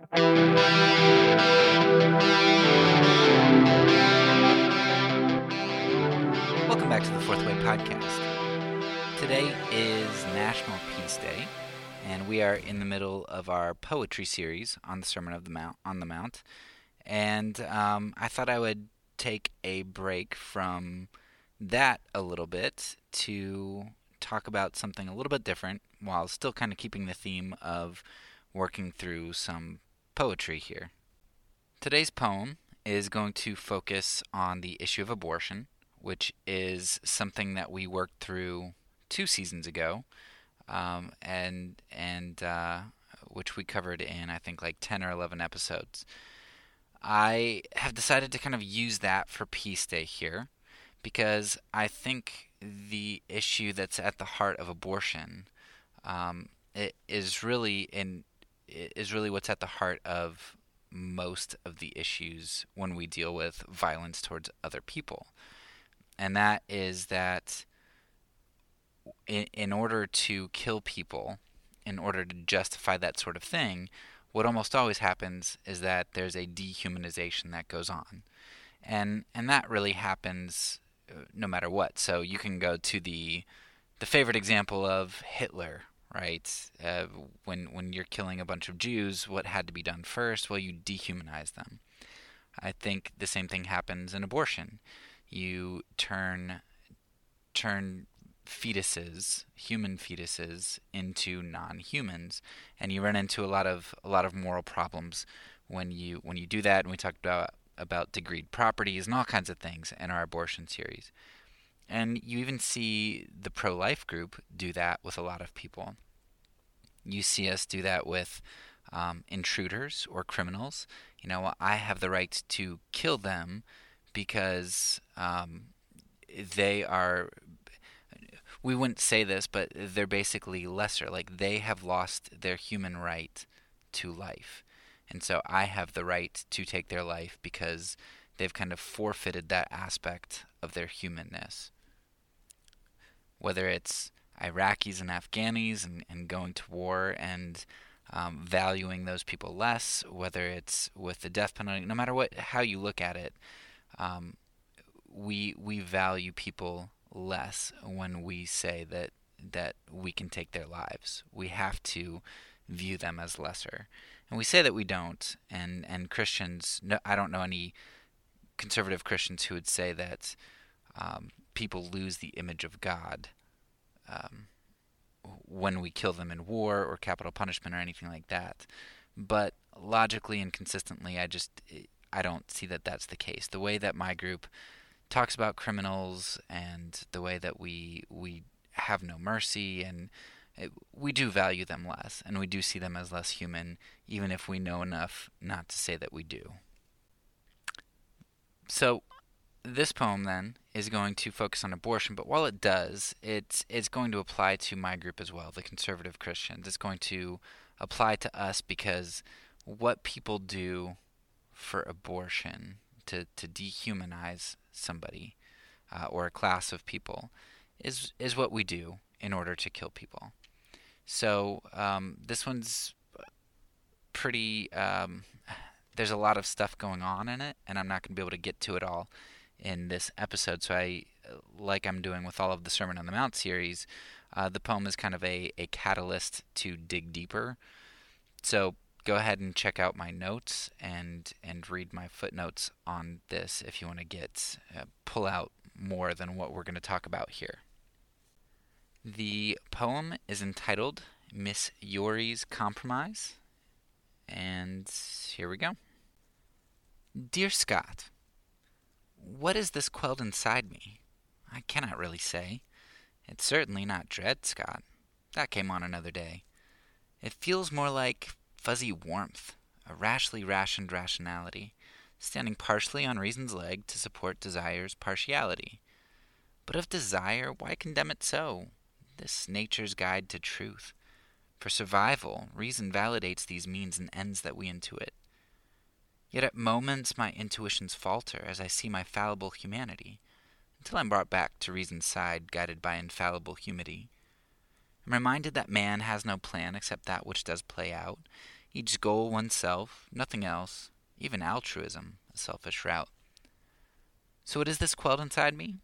Welcome back to the Fourth Way Podcast. Today is National Peace Day, and we are in the middle of our poetry series on the Sermon of the Mount on the Mount. And um, I thought I would take a break from that a little bit to talk about something a little bit different while still kind of keeping the theme of working through some poetry here. Today's poem is going to focus on the issue of abortion which is something that we worked through two seasons ago, um, and and uh, which we covered in I think like ten or eleven episodes. I have decided to kind of use that for Peace Day here, because I think the issue that's at the heart of abortion um, it is really in is really what's at the heart of most of the issues when we deal with violence towards other people and that is that in, in order to kill people, in order to justify that sort of thing, what almost always happens is that there's a dehumanization that goes on. And and that really happens uh, no matter what. So you can go to the the favorite example of Hitler, right? Uh, when when you're killing a bunch of Jews, what had to be done first? Well, you dehumanize them. I think the same thing happens in abortion you turn turn fetuses, human fetuses, into non-humans, and you run into a lot of a lot of moral problems when you when you do that. And we talked about about degreed properties and all kinds of things in our abortion series. And you even see the pro-life group do that with a lot of people. You see us do that with um, intruders or criminals. You know, I have the right to kill them because um, they are we wouldn't say this, but they're basically lesser. Like they have lost their human right to life. And so I have the right to take their life because they've kind of forfeited that aspect of their humanness. Whether it's Iraqis and Afghanis and, and going to war and um, valuing those people less, whether it's with the death penalty, no matter what how you look at it, um, we we value people less when we say that that we can take their lives. We have to view them as lesser, and we say that we don't. And and Christians, no, I don't know any conservative Christians who would say that um, people lose the image of God um, when we kill them in war or capital punishment or anything like that. But logically and consistently, I just I don't see that that's the case. The way that my group talks about criminals and the way that we we have no mercy and it, we do value them less and we do see them as less human even if we know enough not to say that we do. So this poem then is going to focus on abortion, but while it does, it's it's going to apply to my group as well, the conservative Christians. It's going to apply to us because what people do for abortion to, to dehumanize somebody uh, or a class of people is is what we do in order to kill people. So um, this one's pretty. Um, there's a lot of stuff going on in it, and I'm not going to be able to get to it all in this episode. So I, like I'm doing with all of the Sermon on the Mount series, uh, the poem is kind of a, a catalyst to dig deeper. So go ahead and check out my notes and and read my footnotes on this if you want to get uh, pull out more than what we're going to talk about here. The poem is entitled Miss Yuri's Compromise, and here we go. Dear Scott, what is this quelled inside me? I cannot really say. It's certainly not dread, Scott. That came on another day. It feels more like fuzzy warmth, a rashly rationed rationality, standing partially on reason's leg to support desire's partiality. But of desire, why condemn it so? This nature's guide to truth. For survival, reason validates these means and ends that we intuit. Yet at moments my intuitions falter as I see my fallible humanity, until I'm brought back to reason's side, guided by infallible humility. I'm reminded that man has no plan except that which does play out. each goal oneself, nothing else, even altruism, a selfish route. So what is this quelled inside me?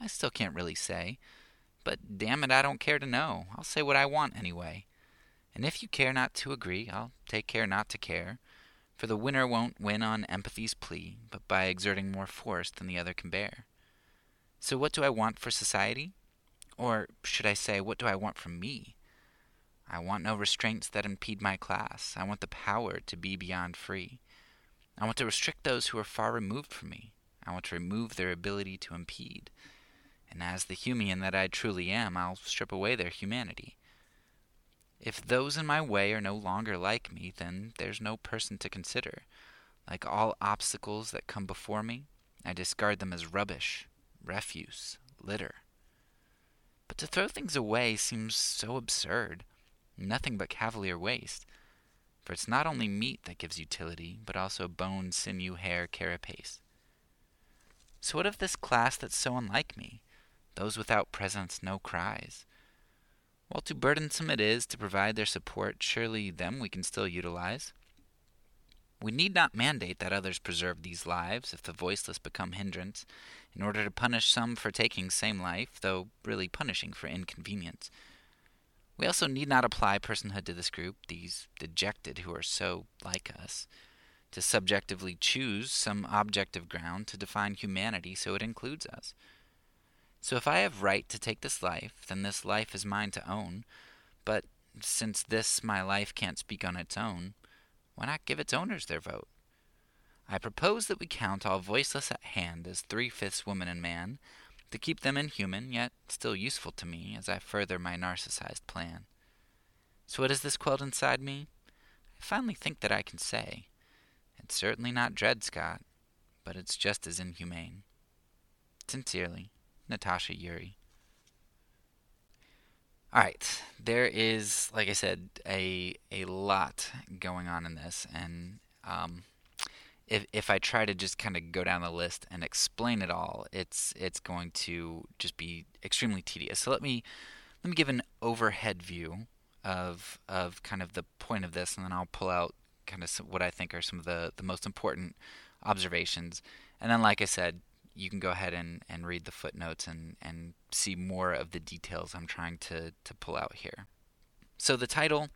I still can't really say. But damn it, I don't care to know. I'll say what I want anyway. And if you care not to agree, I'll take care not to care. For the winner won't win on empathy's plea, but by exerting more force than the other can bear. So what do I want for society? Or should I say, what do I want from me? I want no restraints that impede my class. I want the power to be beyond free. I want to restrict those who are far removed from me. I want to remove their ability to impede. And as the human that I truly am, I'll strip away their humanity. If those in my way are no longer like me, then there's no person to consider. Like all obstacles that come before me, I discard them as rubbish, refuse, litter. But to throw things away seems so absurd, nothing but cavalier waste. For it's not only meat that gives utility, but also bone, sinew, hair, carapace. So what of this class that's so unlike me? Those without presence, no cries. While too burdensome it is to provide their support, surely them we can still utilize. We need not mandate that others preserve these lives if the voiceless become hindrance, in order to punish some for taking same life, though really punishing for inconvenience. We also need not apply personhood to this group, these dejected who are so like us, to subjectively choose some objective ground to define humanity so it includes us. So if I have right to take this life, then this life is mine to own. But since this my life can't speak on its own, why not give its owners their vote? I propose that we count all voiceless at hand as three fifths woman and man, to keep them inhuman, yet still useful to me as I further my narcissized plan. So what is this quelled inside me? I finally think that I can say. It's certainly not Dred Scott, but it's just as inhumane. Sincerely, Natasha Yuri. All right, there is, like I said, a a lot going on in this, and um, if if I try to just kind of go down the list and explain it all, it's it's going to just be extremely tedious. So let me let me give an overhead view of of kind of the point of this, and then I'll pull out kind of what I think are some of the the most important observations, and then, like I said, you can go ahead and, and read the footnotes and, and see more of the details I'm trying to, to pull out here. So the title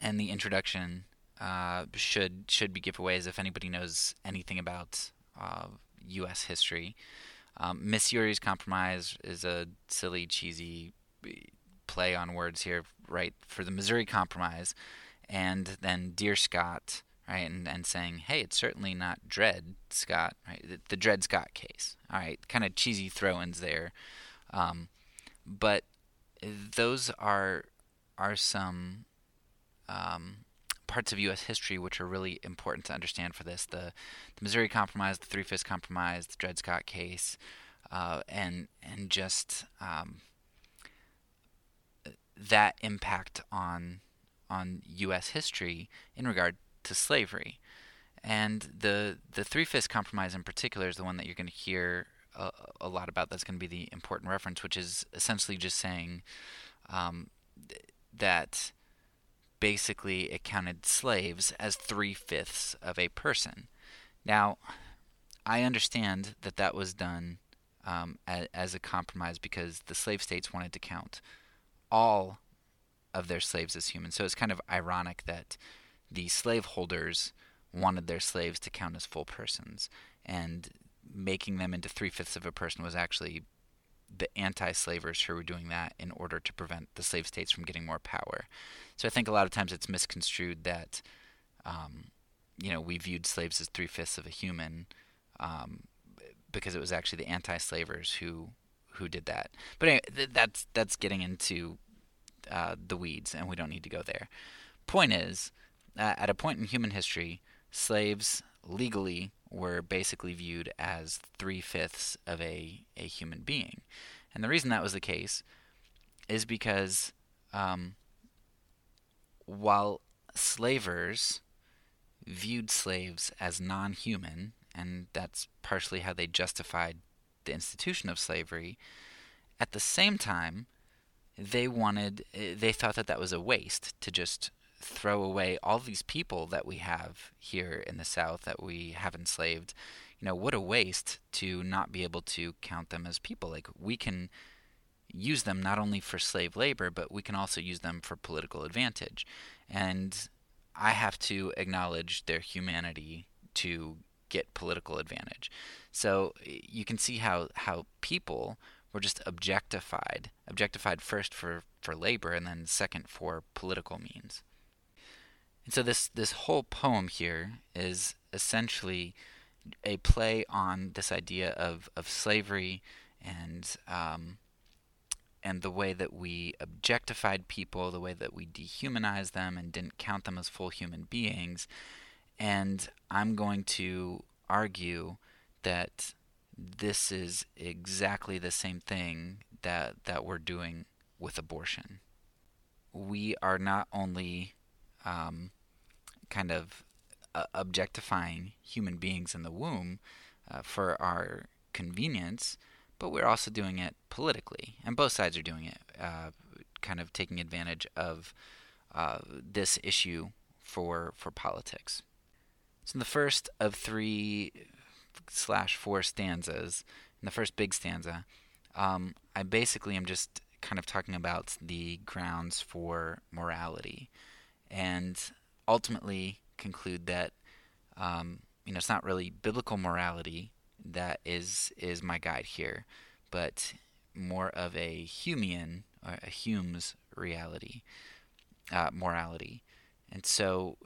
and the introduction uh, should should be giveaways if anybody knows anything about uh, U.S. history. Um, Miss Yuri's Compromise is a silly, cheesy play on words here, right? For the Missouri Compromise, and then Dear Scott right? And, and saying, hey, it's certainly not Dred Scott, right? The, the Dred Scott case, all right? Kind of cheesy throw ins there. Um, but those are, are some um, parts of U.S. history which are really important to understand for this the, the Missouri Compromise, the Three Fifths Compromise, the Dred Scott case, uh, and, and just um, that impact on on U.S. history in regard to slavery. And the the Three Fifths Compromise in particular is the one that you're going to hear a, a, lot about. That's going to be the important reference, which is essentially just saying um, th- that basically it counted slaves as three fifths of a person. Now, I understand that that was done um, as, as a compromise because the slave states wanted to count all of their slaves as humans. So it's kind of ironic that the slaveholders wanted their slaves to count as full persons, and making them into three fifths of a person was actually the anti-slavers who were doing that in order to prevent the slave states from getting more power. So I think a lot of times it's misconstrued that, um, you know, we viewed slaves as three fifths of a human, um, because it was actually the anti-slavers who who did that. But anyway, th- that's that's getting into uh, the weeds, and we don't need to go there. Point is, at a point in human history, slaves legally were basically viewed as three fifths of a, a human being. And the reason that was the case is because um, while slavers viewed slaves as non human, and that's partially how they justified the institution of slavery, at the same time, they wanted, they thought that that was a waste to just throw away all these people that we have here in the South that we have enslaved. You know, what a waste to not be able to count them as people. Like, we can use them not only for slave labor, but we can also use them for political advantage. And I have to acknowledge their humanity to get political advantage. So you can see how, how people were just objectified, objectified first for, for labor and then second for political means. And so this this whole poem here is essentially a play on this idea of, of slavery and um, and the way that we objectified people, the way that we dehumanized them and didn't count them as full human beings. And I'm going to argue that this is exactly the same thing that that we're doing with abortion. We are not only um, kind of uh, objectifying human beings in the womb uh, for our convenience, but we're also doing it politically, and both sides are doing it, uh, kind of taking advantage of uh, this issue for for politics. So, in the first of three slash four stanzas, in the first big stanza, um, I basically am just kind of talking about the grounds for morality, and ultimately conclude that um, you know it's not really biblical morality that is is my guide here, but more of a Humean or a Hume's reality, uh, morality. And so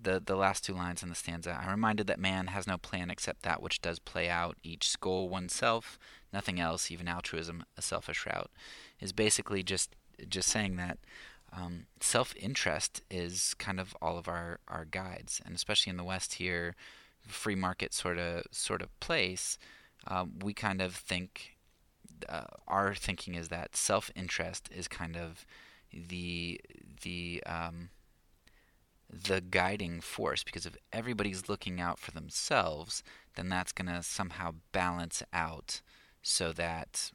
the the last two lines in the stanza, I'm reminded that man has no plan except that which does play out, each goal oneself, nothing else, even altruism, a selfish route, is basically just just saying that um, self-interest is kind of all of our, our guides, and especially in the West here, free market sort of sort of place, um, we kind of think uh, our thinking is that self-interest is kind of the the um, the guiding force. Because if everybody's looking out for themselves, then that's going to somehow balance out so that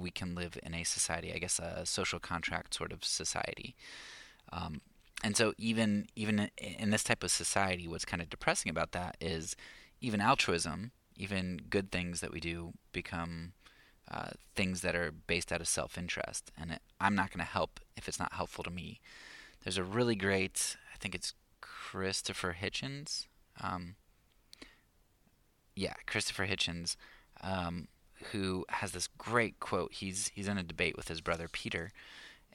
we can live in a society, I guess a social contract sort of society. Um, and so even even in this type of society, what's kind of depressing about that is even altruism, even good things that we do become uh, things that are based out of self-interest, and it, I'm not going to help if it's not helpful to me. There's a really great, I think it's Christopher Hitchens. Um, yeah, Christopher Hitchens, um, who has this great quote. He's he's in a debate with his brother Peter,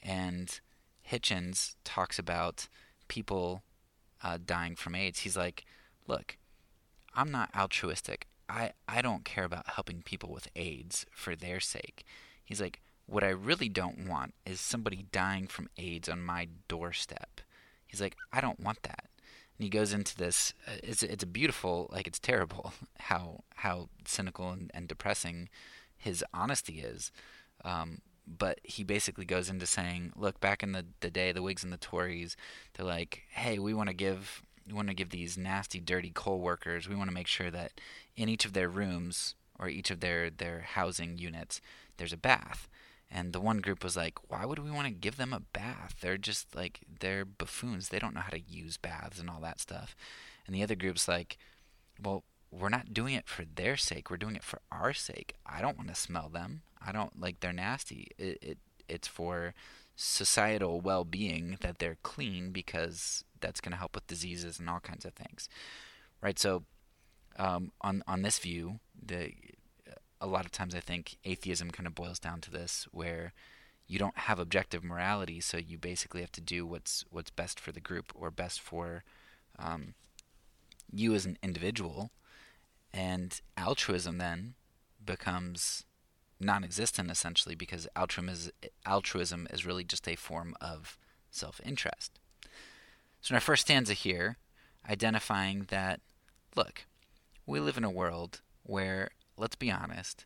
and Hitchens talks about people uh, dying from AIDS. He's like, look, I'm not altruistic. I, I don't care about helping people with AIDS for their sake. He's like, what I really don't want is somebody dying from AIDS on my doorstep. He's like, I don't want that. And he goes into this. Uh, it's it's a beautiful, like it's terrible how how cynical and, and depressing his honesty is. Um, but he basically goes into saying, look, back in the, the day, the Whigs and the Tories, they're like, hey, we want to give we want to give these nasty, dirty coal workers, we want to make sure that in each of their rooms or each of their, their housing units, there's a bath. And the one group was like, why would we want to give them a bath? They're just like, they're buffoons. They don't know how to use baths and all that stuff. And the other group's like, well, we're not doing it for their sake. We're doing it for our sake. I don't want to smell them. I don't like they're nasty. It, it it's for societal well-being that they're clean because that's going to help with diseases and all kinds of things, right? So, um, on on this view, the a lot of times I think atheism kind of boils down to this, where you don't have objective morality, so you basically have to do what's what's best for the group or best for um, you as an individual, and altruism then becomes non-existent essentially because altruism is altruism is really just a form of self-interest. So in our first stanza here, identifying that look, we live in a world where let's be honest,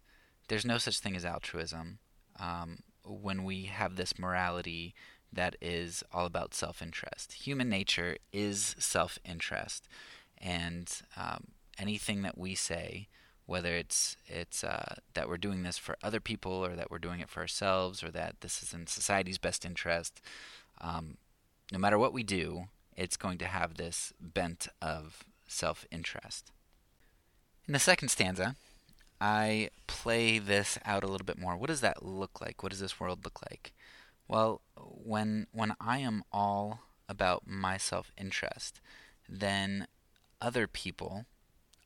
there's no such thing as altruism. Um, when we have this morality that is all about self-interest, human nature is self-interest, and um, anything that we say, whether it's it's uh, that we're doing this for other people or that we're doing it for ourselves or that this is in society's best interest, um, no matter what we do, it's going to have this bent of self interest. In the second stanza, I play this out a little bit more. What does that look like? What does this world look like? Well, when when I am all about my self-interest, then other people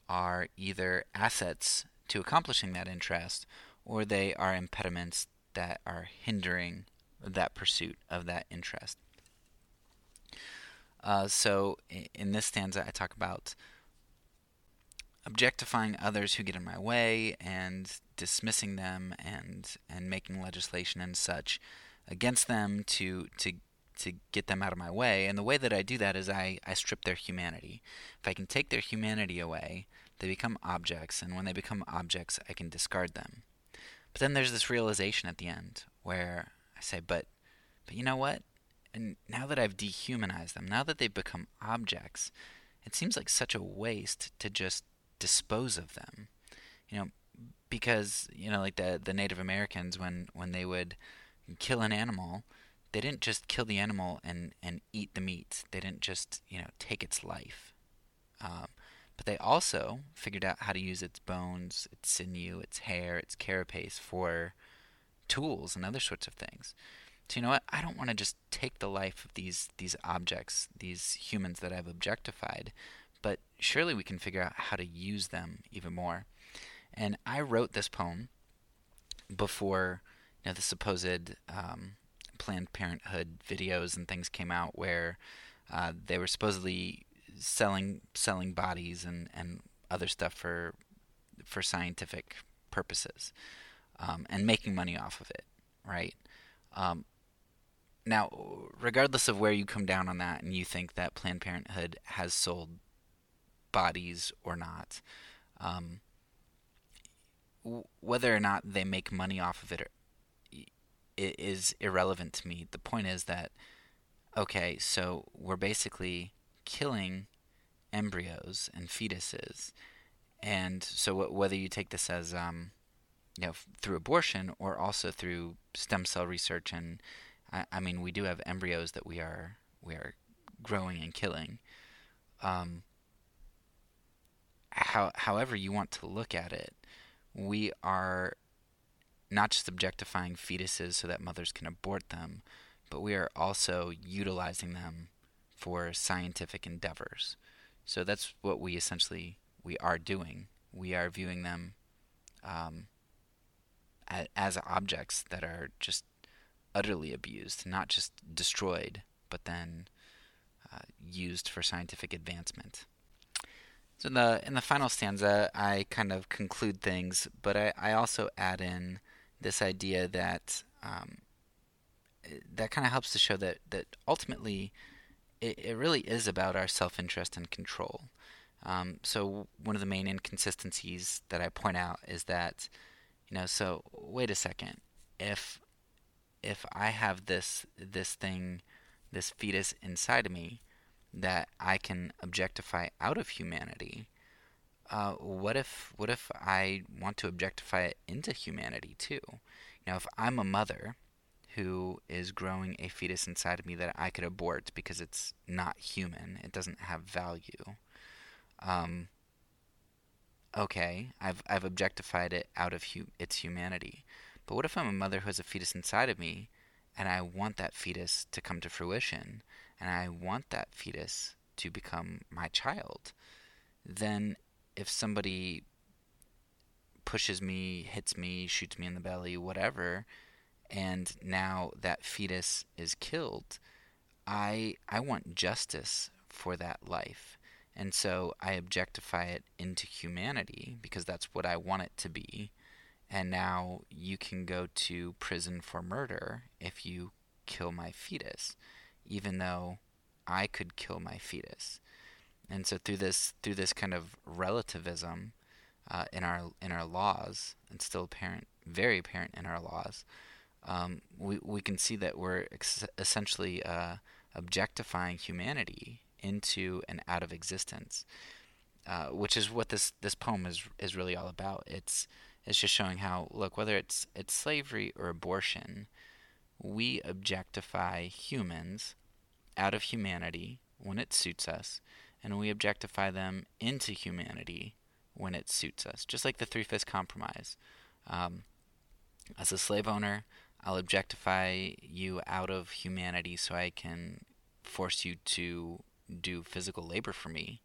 are either assets to accomplishing that interest or they are impediments that are hindering that pursuit of that interest. Uh, so in this stanza, I talk about objectifying others who get in my way and dismissing them and and making legislation and such against them to to to get them out of my way. And the way that I do that is I, I strip their humanity. If I can take their humanity away, they become objects, and when they become objects, I can discard them. But then there's this realization at the end where I say, but but you know what? And now that I've dehumanized them, now that they've become objects, it seems like such a waste to just dispose of them. You know, because you know, like the the Native Americans when when they would kill an animal, they didn't just kill the animal and and eat the meat. They didn't just you know take its life. Um, but they also figured out how to use its bones, its sinew, its hair, its carapace for tools and other sorts of things. So you know what? I don't want to just take the life of these these objects, these humans that I've objectified, surely we can figure out how to use them even more. And I wrote this poem before you know the supposed um, Planned Parenthood videos and things came out where uh, they were supposedly selling selling bodies and, and other stuff for for scientific purposes um, and making money off of it, right? Um, now, regardless of where you come down on that and you think that Planned Parenthood has sold bodies or not, um, w- whether or not they make money off of it, or, it is irrelevant to me. The point is that, okay, so we're basically killing embryos and fetuses. And so, whether you take this as, um, you know, through abortion or also through stem cell research, and I, I, mean, we do have embryos that we are we are growing and killing. Um, how, however you want to look at it, we are not just objectifying fetuses so that mothers can abort them, but we are also utilizing them for scientific endeavors. So that's what we essentially we are doing. We are viewing them um, as objects that are just utterly abused, not just destroyed, but then uh, used for scientific advancement. So in the in the final stanza, I kind of conclude things, but I, I also add in this idea that um, that kind of helps to show that that ultimately it, it really is about our self-interest and control. Um, so one of the main inconsistencies that I point out is that you know so wait a second if if I have this this thing this fetus inside of me that I can objectify out of humanity uh, what if what if I want to objectify it into humanity too? Know, if I'm a mother who is growing a fetus inside of me that I could abort because it's not human, it doesn't have value. Um, okay, I've I've objectified it out of hu- its humanity. But what if I'm a mother who has a fetus inside of me, and I want that fetus to come to fruition, and I want that fetus to become my child? Then if somebody pushes me, hits me, shoots me in the belly, whatever, and now that fetus is killed, I I want justice for that life. And so I objectify it into humanity because that's what I want it to be. And now you can go to prison for murder if you kill my fetus, even though I could kill my fetus. And so through this through this kind of relativism uh, in our in our laws, and still apparent, very apparent in our laws, um, we we can see that we're ex- essentially uh, objectifying humanity into and out of existence, uh, which is what this this poem is is really all about. It's it's just showing how look whether it's it's slavery or abortion, we objectify humans out of humanity when it suits us, and we objectify them into humanity when it suits us, just like the Three Fifths Compromise. Um, as a slave owner, I'll objectify you out of humanity so I can force you to do physical labor for me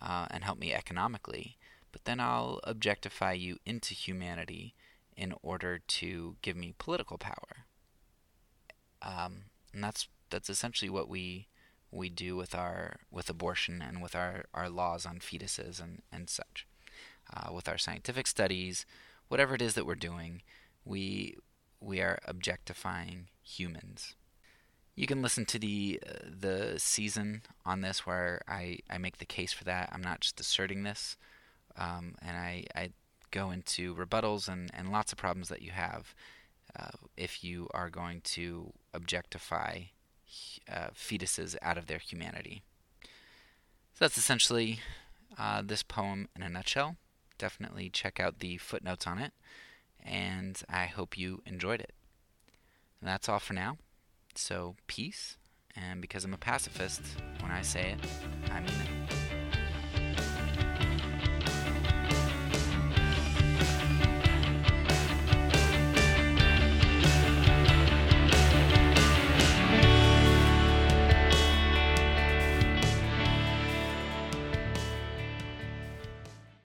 uh, and help me economically. But then I'll objectify you into humanity in order to give me political power. Um, and that's that's essentially what we we do with our with abortion and with our, our laws on fetuses and, and such. Uh, with our scientific studies, whatever it is that we're doing, we we are objectifying humans. You can listen to the uh, the season on this where I, I make the case for that. I'm not just asserting this, um, and I, I go into rebuttals and, and lots of problems that you have uh, if you are going to objectify uh, fetuses out of their humanity. So that's essentially uh, this poem in a nutshell. Definitely check out the footnotes on it, and I hope you enjoyed it. And that's all for now. So, peace, and because I'm a pacifist, when I say it, I mean it.